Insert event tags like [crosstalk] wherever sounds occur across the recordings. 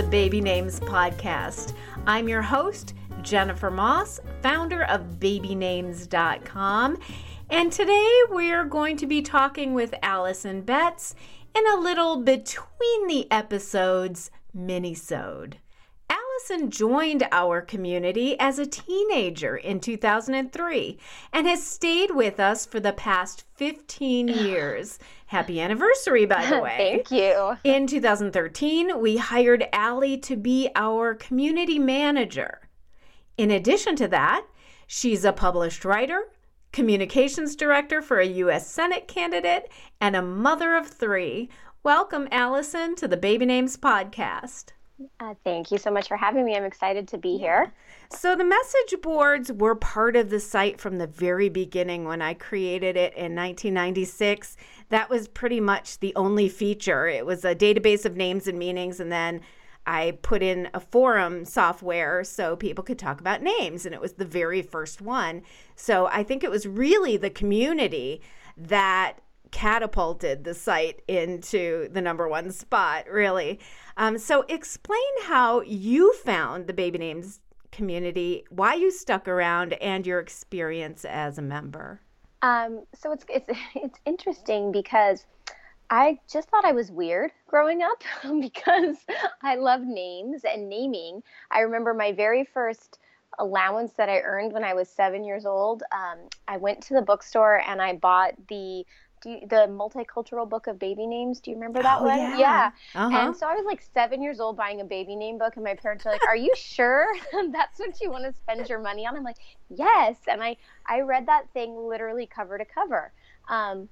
the Baby Names Podcast. I'm your host, Jennifer Moss, founder of babynames.com. And today we're going to be talking with Alison Betts in a little between the episodes mini-sode. Alison joined our community as a teenager in 2003 and has stayed with us for the past 15 [sighs] years. Happy anniversary, by the [laughs] way. Thank you. In 2013, we hired Allie to be our community manager. In addition to that, she's a published writer, communications director for a U.S. Senate candidate, and a mother of three. Welcome, Alison, to the Baby Names Podcast. Uh, thank you so much for having me. I'm excited to be here. So, the message boards were part of the site from the very beginning when I created it in 1996. That was pretty much the only feature. It was a database of names and meanings, and then I put in a forum software so people could talk about names, and it was the very first one. So, I think it was really the community that catapulted the site into the number one spot, really. Um, so, explain how you found the baby names community, why you stuck around, and your experience as a member. Um, so it's it's [laughs] it's interesting because I just thought I was weird growing up [laughs] because I love names and naming. I remember my very first allowance that I earned when I was seven years old. Um, I went to the bookstore and I bought the you, the multicultural book of baby names. Do you remember that oh, one? Yeah. yeah. Uh-huh. And so I was like seven years old buying a baby name book, and my parents are like, "Are you sure [laughs] that's what you want to spend your money on?" I'm like, "Yes." And I I read that thing literally cover to cover. Um,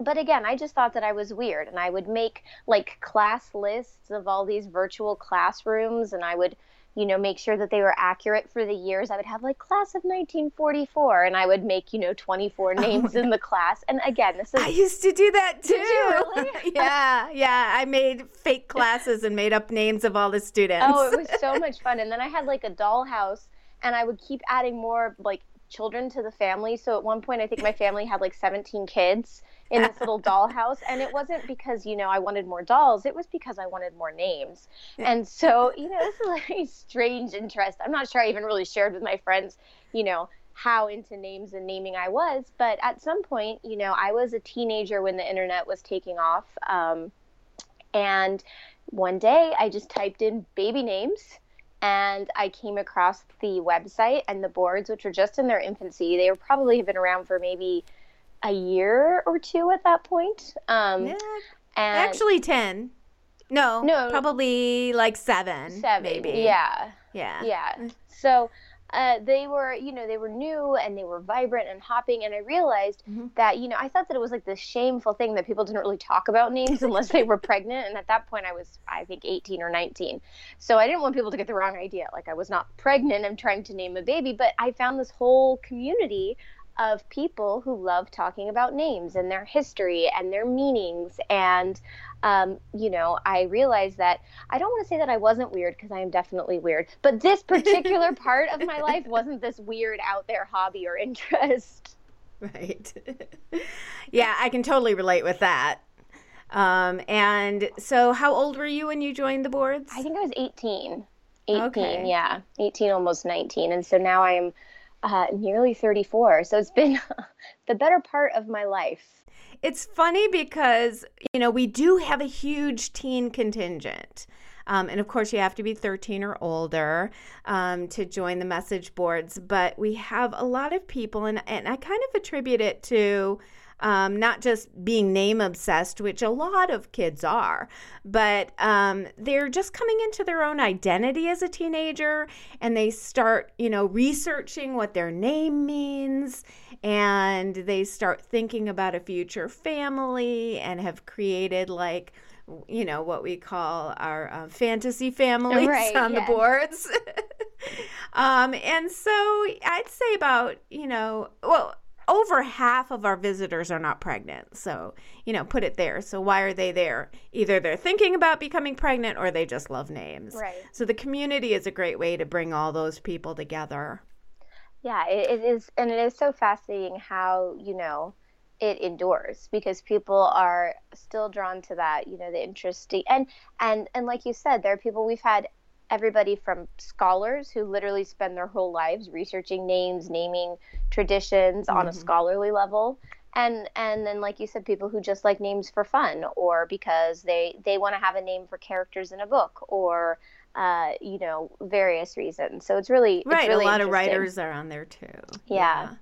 but again, I just thought that I was weird, and I would make like class lists of all these virtual classrooms, and I would you know, make sure that they were accurate for the years. I would have like class of 1944 and I would make, you know, 24 names oh in the class. And again, this is I used to do that too. Did you really? [laughs] yeah, yeah. I made fake classes and made up names of all the students. Oh, it was so much fun. And then I had like a dollhouse and I would keep adding more like children to the family. So at one point I think my family had like 17 kids in this little [laughs] dollhouse. And it wasn't because, you know, I wanted more dolls. It was because I wanted more names. And so, you know, this is like a strange interest. I'm not sure I even really shared with my friends, you know, how into names and naming I was. But at some point, you know, I was a teenager when the internet was taking off. Um, and one day I just typed in baby names and I came across the website and the boards, which were just in their infancy. They were probably have been around for maybe a year or two at that point. Um, yeah, actually, ten. No, no, probably like seven. Seven, maybe. Yeah, yeah, yeah. So uh, they were, you know, they were new and they were vibrant and hopping. And I realized mm-hmm. that, you know, I thought that it was like this shameful thing that people didn't really talk about names [laughs] unless they were pregnant. And at that point, I was, I think, 18 or 19. So I didn't want people to get the wrong idea. Like I was not pregnant. I'm trying to name a baby. But I found this whole community of people who love talking about names and their history and their meanings. And, um, you know, I realized that I don't want to say that I wasn't weird because I am definitely weird, but this [laughs] particular part of my life wasn't this weird out there hobby or interest. [laughs] Right. [laughs] yeah, I can totally relate with that. Um, and so, how old were you when you joined the boards? I think I was 18. 18, okay. yeah. 18, almost 19. And so now I am uh, nearly 34. So it's been [laughs] the better part of my life. It's funny because, you know, we do have a huge teen contingent. Um, and of course, you have to be 13 or older um, to join the message boards. But we have a lot of people, and, and I kind of attribute it to um, not just being name obsessed, which a lot of kids are, but um, they're just coming into their own identity as a teenager and they start, you know, researching what their name means and they start thinking about a future family and have created like, you know, what we call our uh, fantasy families right, [laughs] on yes. the boards. [laughs] um, and so I'd say about, you know, well, over half of our visitors are not pregnant. So, you know, put it there. So, why are they there? Either they're thinking about becoming pregnant or they just love names. Right. So, the community is a great way to bring all those people together. Yeah, it, it is. And it is so fascinating how, you know, it endures because people are still drawn to that you know the interesting and and and like you said there are people we've had everybody from scholars who literally spend their whole lives researching names naming traditions mm-hmm. on a mm-hmm. scholarly level and and then like you said people who just like names for fun or because they they want to have a name for characters in a book or uh, you know various reasons so it's really right it's really a lot of writers are on there too yeah, yeah.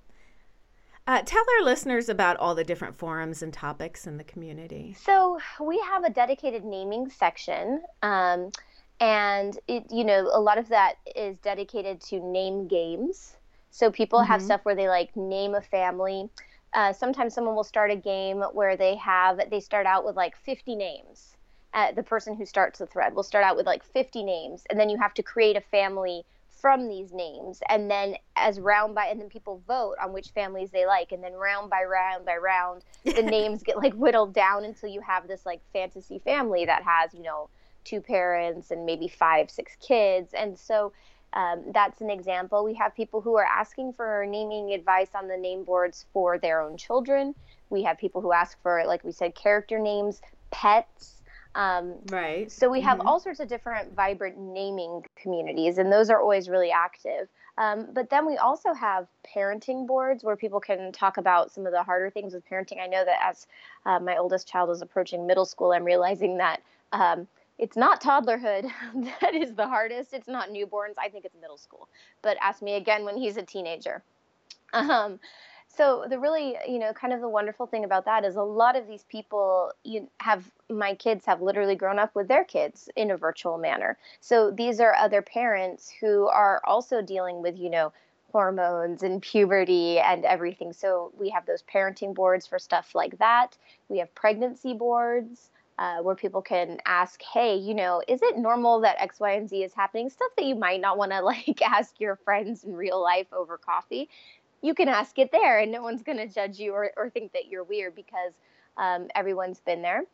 Uh, tell our listeners about all the different forums and topics in the community. So we have a dedicated naming section, um, and it, you know, a lot of that is dedicated to name games. So people mm-hmm. have stuff where they like name a family. Uh, sometimes someone will start a game where they have they start out with like 50 names. Uh, the person who starts the thread will start out with like 50 names, and then you have to create a family from these names and then as round by and then people vote on which families they like and then round by round by round the [laughs] names get like whittled down until you have this like fantasy family that has you know two parents and maybe five six kids and so um, that's an example we have people who are asking for naming advice on the name boards for their own children we have people who ask for like we said character names pets um, right. So we have mm-hmm. all sorts of different vibrant naming communities, and those are always really active. Um, but then we also have parenting boards where people can talk about some of the harder things with parenting. I know that as uh, my oldest child is approaching middle school, I'm realizing that um, it's not toddlerhood [laughs] that is the hardest. It's not newborns. I think it's middle school. But ask me again when he's a teenager. Um, so the really you know kind of the wonderful thing about that is a lot of these people you have my kids have literally grown up with their kids in a virtual manner so these are other parents who are also dealing with you know hormones and puberty and everything so we have those parenting boards for stuff like that we have pregnancy boards uh, where people can ask, hey, you know, is it normal that X, Y, and Z is happening? Stuff that you might not want to [laughs] like ask your friends in real life over coffee you can ask it there and no one's going to judge you or, or think that you're weird because um, everyone's been there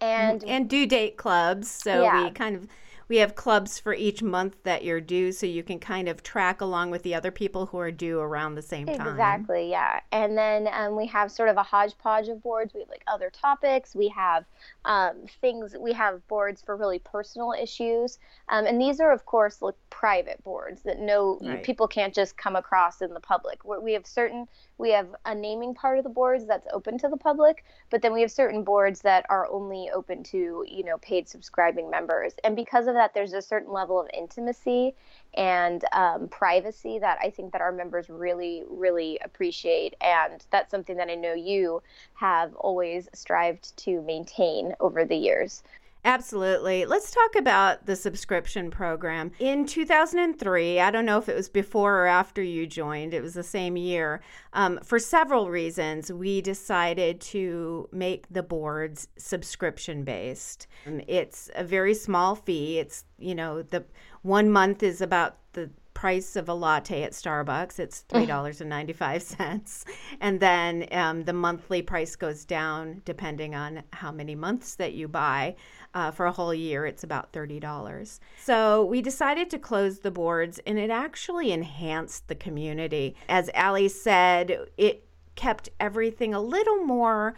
and and due date clubs so yeah. we kind of we have clubs for each month that you're due so you can kind of track along with the other people who are due around the same time. Exactly yeah. And then um, we have sort of a hodgepodge of boards. We have like other topics. We have um, things we have boards for really personal issues. Um, and these are of course like private boards that no right. people can't just come across in the public. We have certain we have a naming part of the boards that's open to the public but then we have certain boards that are only open to you know paid subscribing members. And because of that there's a certain level of intimacy and um, privacy that i think that our members really really appreciate. And that's something that i know you have always strived to maintain over the years Absolutely. Let's talk about the subscription program. In 2003, I don't know if it was before or after you joined, it was the same year. Um, for several reasons, we decided to make the boards subscription based. Um, it's a very small fee. It's, you know, the one month is about the price of a latte at Starbucks. It's three dollars and ninety five cents, and then um, the monthly price goes down depending on how many months that you buy. Uh, for a whole year, it's about thirty dollars. So we decided to close the boards, and it actually enhanced the community. As Ali said, it kept everything a little more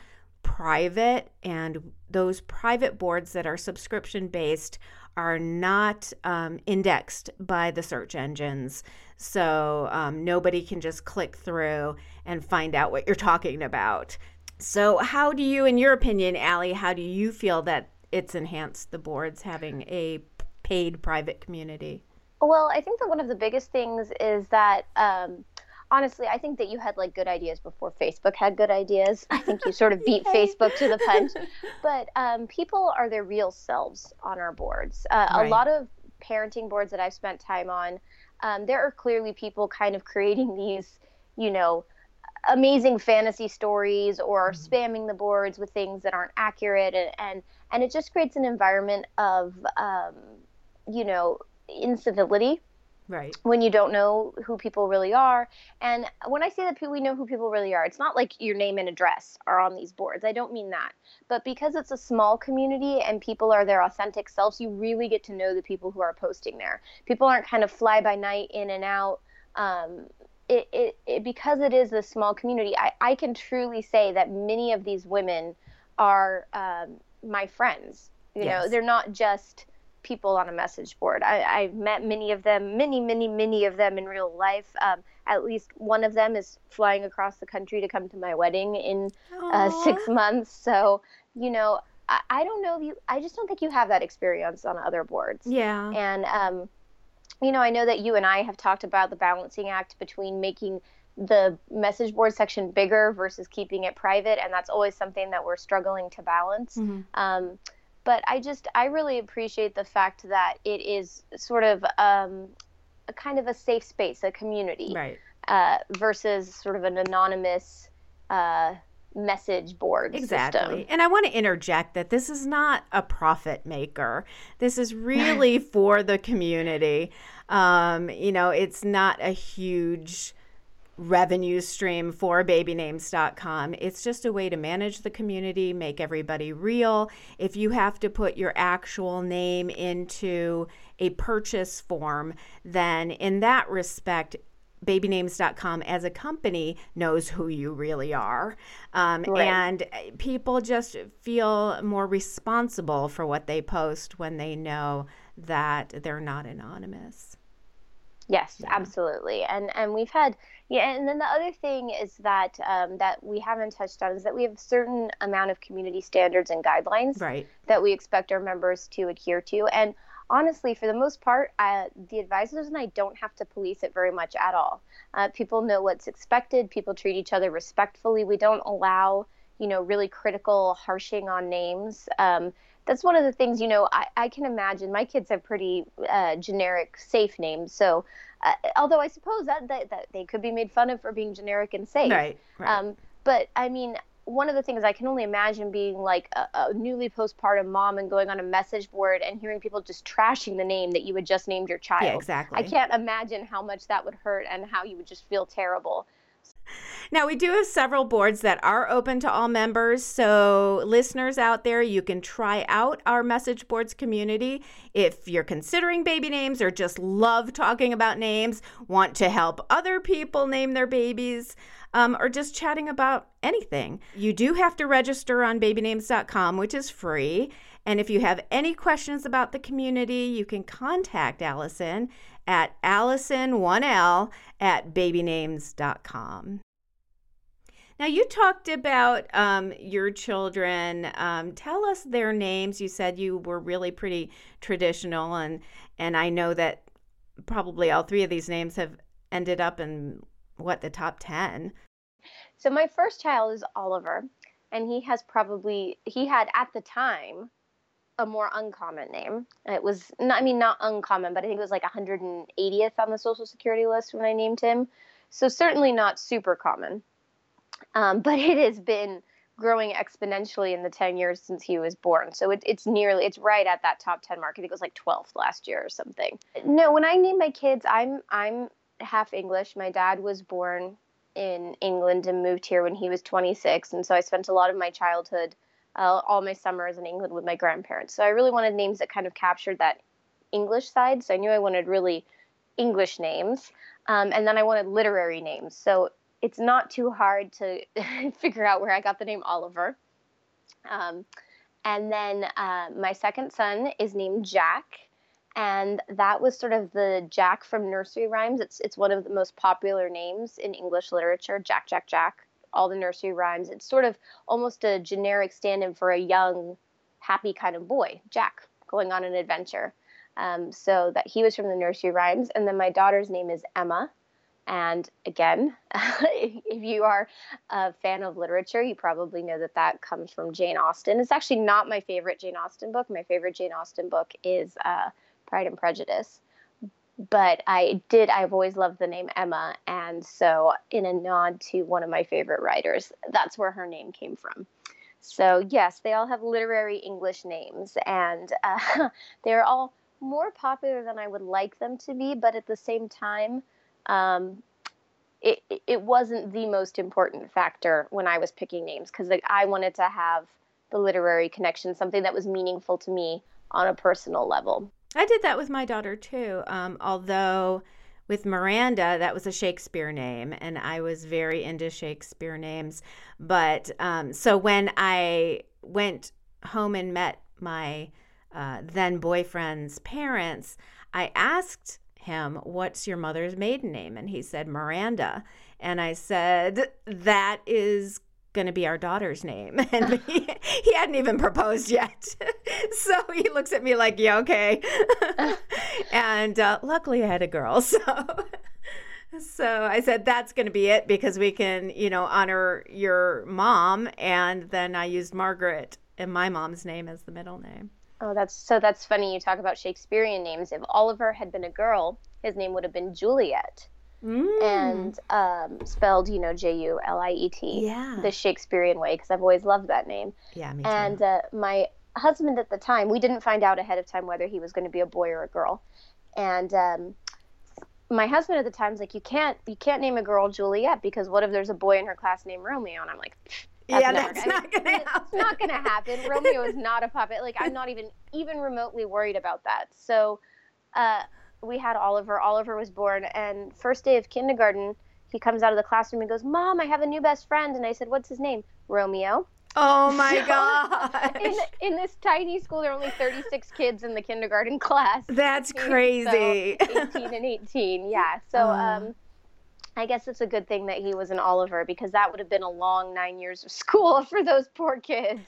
private, and those private boards that are subscription based are not um, indexed by the search engines. So um, nobody can just click through and find out what you're talking about. So, how do you, in your opinion, Ali, how do you feel that it's enhanced the boards having a paid private community? Well, I think that one of the biggest things is that um, honestly, I think that you had like good ideas before Facebook had good ideas. I think you sort of beat [laughs] Facebook to the punch. [laughs] But um, people are their real selves on our boards. Uh, right. A lot of parenting boards that I've spent time on, um, there are clearly people kind of creating these, you know, amazing fantasy stories or mm-hmm. spamming the boards with things that aren't accurate and and, and it just creates an environment of um, you know incivility right. when you don't know who people really are. And when i say that we know who people really are it's not like your name and address are on these boards. I don't mean that. But because it's a small community and people are their authentic selves you really get to know the people who are posting there. People aren't kind of fly by night in and out. Um, it, it, it because it is a small community, I, I can truly say that many of these women are um, my friends. You yes. know, they're not just people on a message board. I, have met many of them, many, many, many of them in real life. Um, at least one of them is flying across the country to come to my wedding in uh, six months. So, you know, I, I, don't know if you, I just don't think you have that experience on other boards. Yeah. And, um, you know, I know that you and I have talked about the balancing act between making the message board section bigger versus keeping it private, and that's always something that we're struggling to balance. Mm-hmm. Um, but I just I really appreciate the fact that it is sort of um, a kind of a safe space, a community, right? Uh, versus sort of an anonymous uh, message board exactly system. and i want to interject that this is not a profit maker this is really [laughs] for the community um, you know it's not a huge revenue stream for babynames.com. It's just a way to manage the community, make everybody real. If you have to put your actual name into a purchase form, then in that respect, babynames.com as a company knows who you really are. Um, right. And people just feel more responsible for what they post when they know that they're not anonymous. Yes, yeah. absolutely. And and we've had yeah, and then the other thing is that um, that we haven't touched on is that we have a certain amount of community standards and guidelines right. that we expect our members to adhere to. And honestly, for the most part, uh, the advisors and I don't have to police it very much at all. Uh, people know what's expected. People treat each other respectfully. We don't allow, you know, really critical harshing on names. Um, that's one of the things, you know, I, I can imagine my kids have pretty uh, generic, safe names. So uh, although I suppose that, that, that they could be made fun of for being generic and safe. Right. right. Um, but I mean, one of the things I can only imagine being like a, a, newly postpartum mom and going on a message board and hearing people just trashing the name that you had just named your child. Yeah, exactly. I can't imagine how much that would hurt and how you would just feel terrible. Now, we do have several boards that are open to all members. So, listeners out there, you can try out our message boards community. If you're considering baby names or just love talking about names, want to help other people name their babies, um, or just chatting about anything, you do have to register on babynames.com, which is free. And if you have any questions about the community, you can contact Alison at Alison1L at babynames.com. Now, you talked about um, your children. Um, tell us their names. You said you were really pretty traditional, and and I know that probably all three of these names have ended up in what the top ten. So my first child is Oliver, and he has probably he had at the time a more uncommon name. It was not, I mean not uncommon, but I think it was like 180th on the social security list when I named him. So certainly not super common. Um, [laughs] but it has been growing exponentially in the 10 years since he was born. So it, it's nearly, it's right at that top 10 mark. I think it was like 12th last year or something. No, when I name my kids, I'm, I'm half English. My dad was born in England and moved here when he was 26. And so I spent a lot of my childhood uh, all my summers in England with my grandparents. So I really wanted names that kind of captured that English side. So I knew I wanted really English names. Um, and then I wanted literary names. So it's not too hard to [laughs] figure out where I got the name Oliver. Um, and then uh, my second son is named Jack. And that was sort of the Jack from nursery rhymes. It's, it's one of the most popular names in English literature Jack, Jack, Jack all the nursery rhymes. It's sort of almost a generic stand in for a young, happy kind of boy, Jack, going on an adventure. Um, so that he was from the nursery rhymes. And then my daughter's name is Emma. And again, [laughs] if you are a fan of literature, you probably know that that comes from Jane Austen. It's actually not my favorite Jane Austen book. My favorite Jane Austen book is uh, Pride and Prejudice but I did, I've always loved the name Emma. And so, in a nod to one of my favorite writers, that's where her name came from. So, yes, they all have literary English names, and uh, [laughs] they're all more popular than I would like them to be, but at the same time, um, it, it wasn't the most important factor when I was picking names because like, I wanted to have the literary connection, something that was meaningful to me on a personal level. I did that with my daughter too. Um, although with Miranda, that was a Shakespeare name, and I was very into Shakespeare names. But um, so when I went home and met my uh, then boyfriend's parents, I asked him, What's your mother's maiden name? And he said, Miranda. And I said, That is going to be our daughter's name. [laughs] And he, he hadn't even proposed yet. [laughs] so he looks at me like, yeah, okay. [laughs] and uh, luckily I had a girl. So. So I said that's going to be it because we can, you know, honor your mom and then I used Margaret and my mom's name as the middle name. Oh, that's so that's funny you talk about Shakespearean names. If Oliver had been a girl, his name would have been Juliet. Mm. and um, spelled, you know, J U L I E T, yeah. the Shakespearean way, because I've always loved that name. Yeah, me too. And uh, my husband at the time, we didn't find out ahead of time whether he was going to be a boy or a girl, and um, my husband at the time was like, "You can't, you can't name a girl Juliet because what if there's a boy in her class named Romeo?" And I'm like. Yeah, that's not gonna happen. It's not gonna happen. Romeo is not a puppet. Like I'm not even even remotely worried about that. So, uh, we had Oliver. Oliver was born, and first day of kindergarten, he comes out of the classroom and goes, "Mom, I have a new best friend." And I said, "What's his name?" Romeo. Oh [laughs] my god! [laughs] In, in, this tiny school, there are only 36 kids in the kindergarten class. That's [laughs] crazy. So 18 and 18, yeah. So, uh. um, I guess it's a good thing that he was an Oliver because that would have been a long nine years of [laughs] school [laughs] for those poor kids.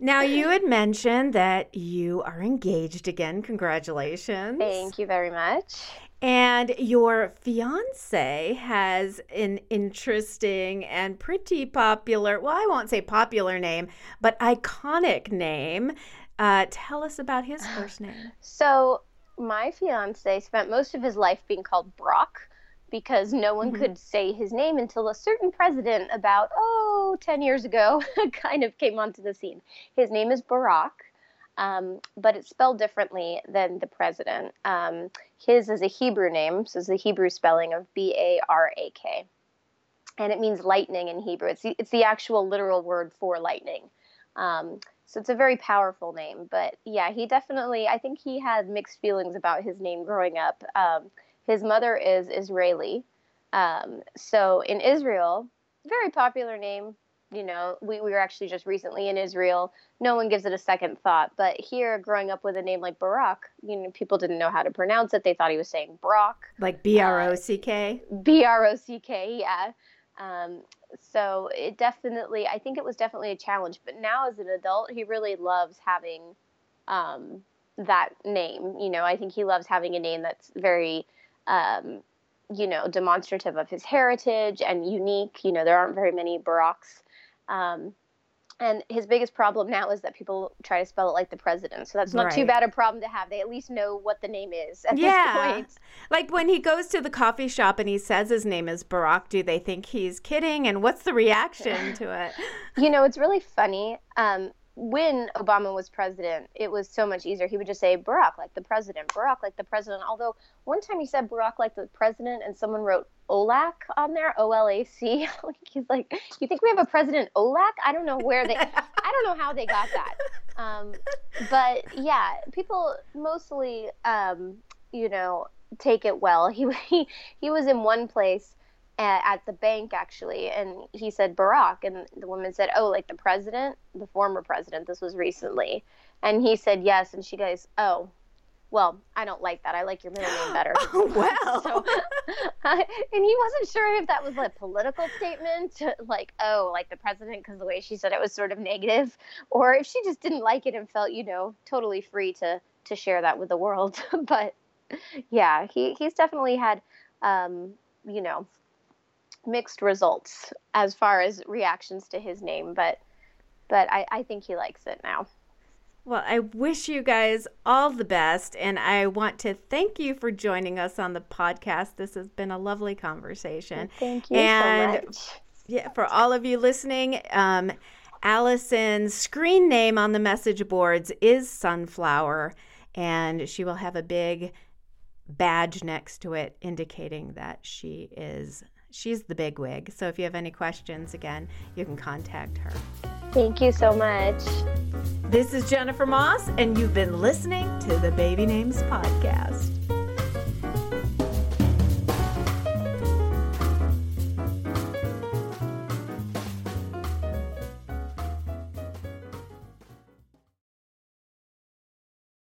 Now, you had mentioned that you are engaged again. Congratulations. Thank you very much. And your fiance has an interesting and pretty popular, well, I won't say popular name, but iconic name. Uh, tell us about his first name. [sighs] So, my fiance spent most of his life being called Brock because no one mm-hmm. could say his name until a certain president about, oh, 10 years ago [laughs] kind of came onto the scene. His name is Barack, um, but it's spelled differently than the president. Um, his is a Hebrew name, so it's the Hebrew spelling of B A R A K. And it means lightning in Hebrew. It's the, it's the actual literal word for lightning. Um, so it's a very powerful name. But yeah, he definitely, I think he had mixed feelings about his name growing up. Um, his mother is Israeli. Um, so in Israel, very popular name. You know, we, we were actually just recently in Israel. No one gives it a second thought. But here, growing up with a name like Barack, you know, people didn't know how to pronounce it. They thought he was saying Brock. Like B R O C K? Uh, B R O C K, yeah. Um, so it definitely, I think it was definitely a challenge. But now as an adult, he really loves having um, that name. You know, I think he loves having a name that's very um, you know, demonstrative of his heritage and unique. You know, there aren't very many Baracks. Um, and his biggest problem now is that people try to spell it like the president. So that's not right. too bad a problem to have. They at least know what the name is at yeah. this point. Like when he goes to the coffee shop and he says his name is Barack, do they think he's kidding? And what's the reaction [laughs] to it? You know, it's really funny. Um, when Obama was president, it was so much easier. He would just say Barack like the president, Barack like the president. Although one time he said Barack like the president, and someone wrote Olac on there, O L A C. [laughs] He's like, you think we have a president Olac? I don't know where they, I don't know how they got that. Um, but yeah, people mostly, um, you know, take it well. He [laughs] he he was in one place at, the bank actually and he said barack and the woman said oh like the president the former president this was recently. And he said yes and she goes oh well i don't like that. I like your middle name better. [gasps] Oh, [laughs] well. [laughs] So, and he wasn't sure if that was a political statement [laughs] like oh like the president because the way she said it was sort of negative or if she just didn't like it and felt you know totally free to to share that with the world. But yeah he he's definitely had um you know mixed results as far as reactions to his name, but but I, I think he likes it now. Well, I wish you guys all the best, and I want to thank you for joining us on the podcast. This has been a lovely conversation. Thank you and so much. Yeah, for all of you listening, um, Alison's screen name on the message boards is Sunflower, and she will have a big badge next to it indicating that she is she's the big wig. So if you have any questions, again, you can contact her. Thank you so much. This is Jennifer Moss, and you've been listening to the Baby Names Podcast.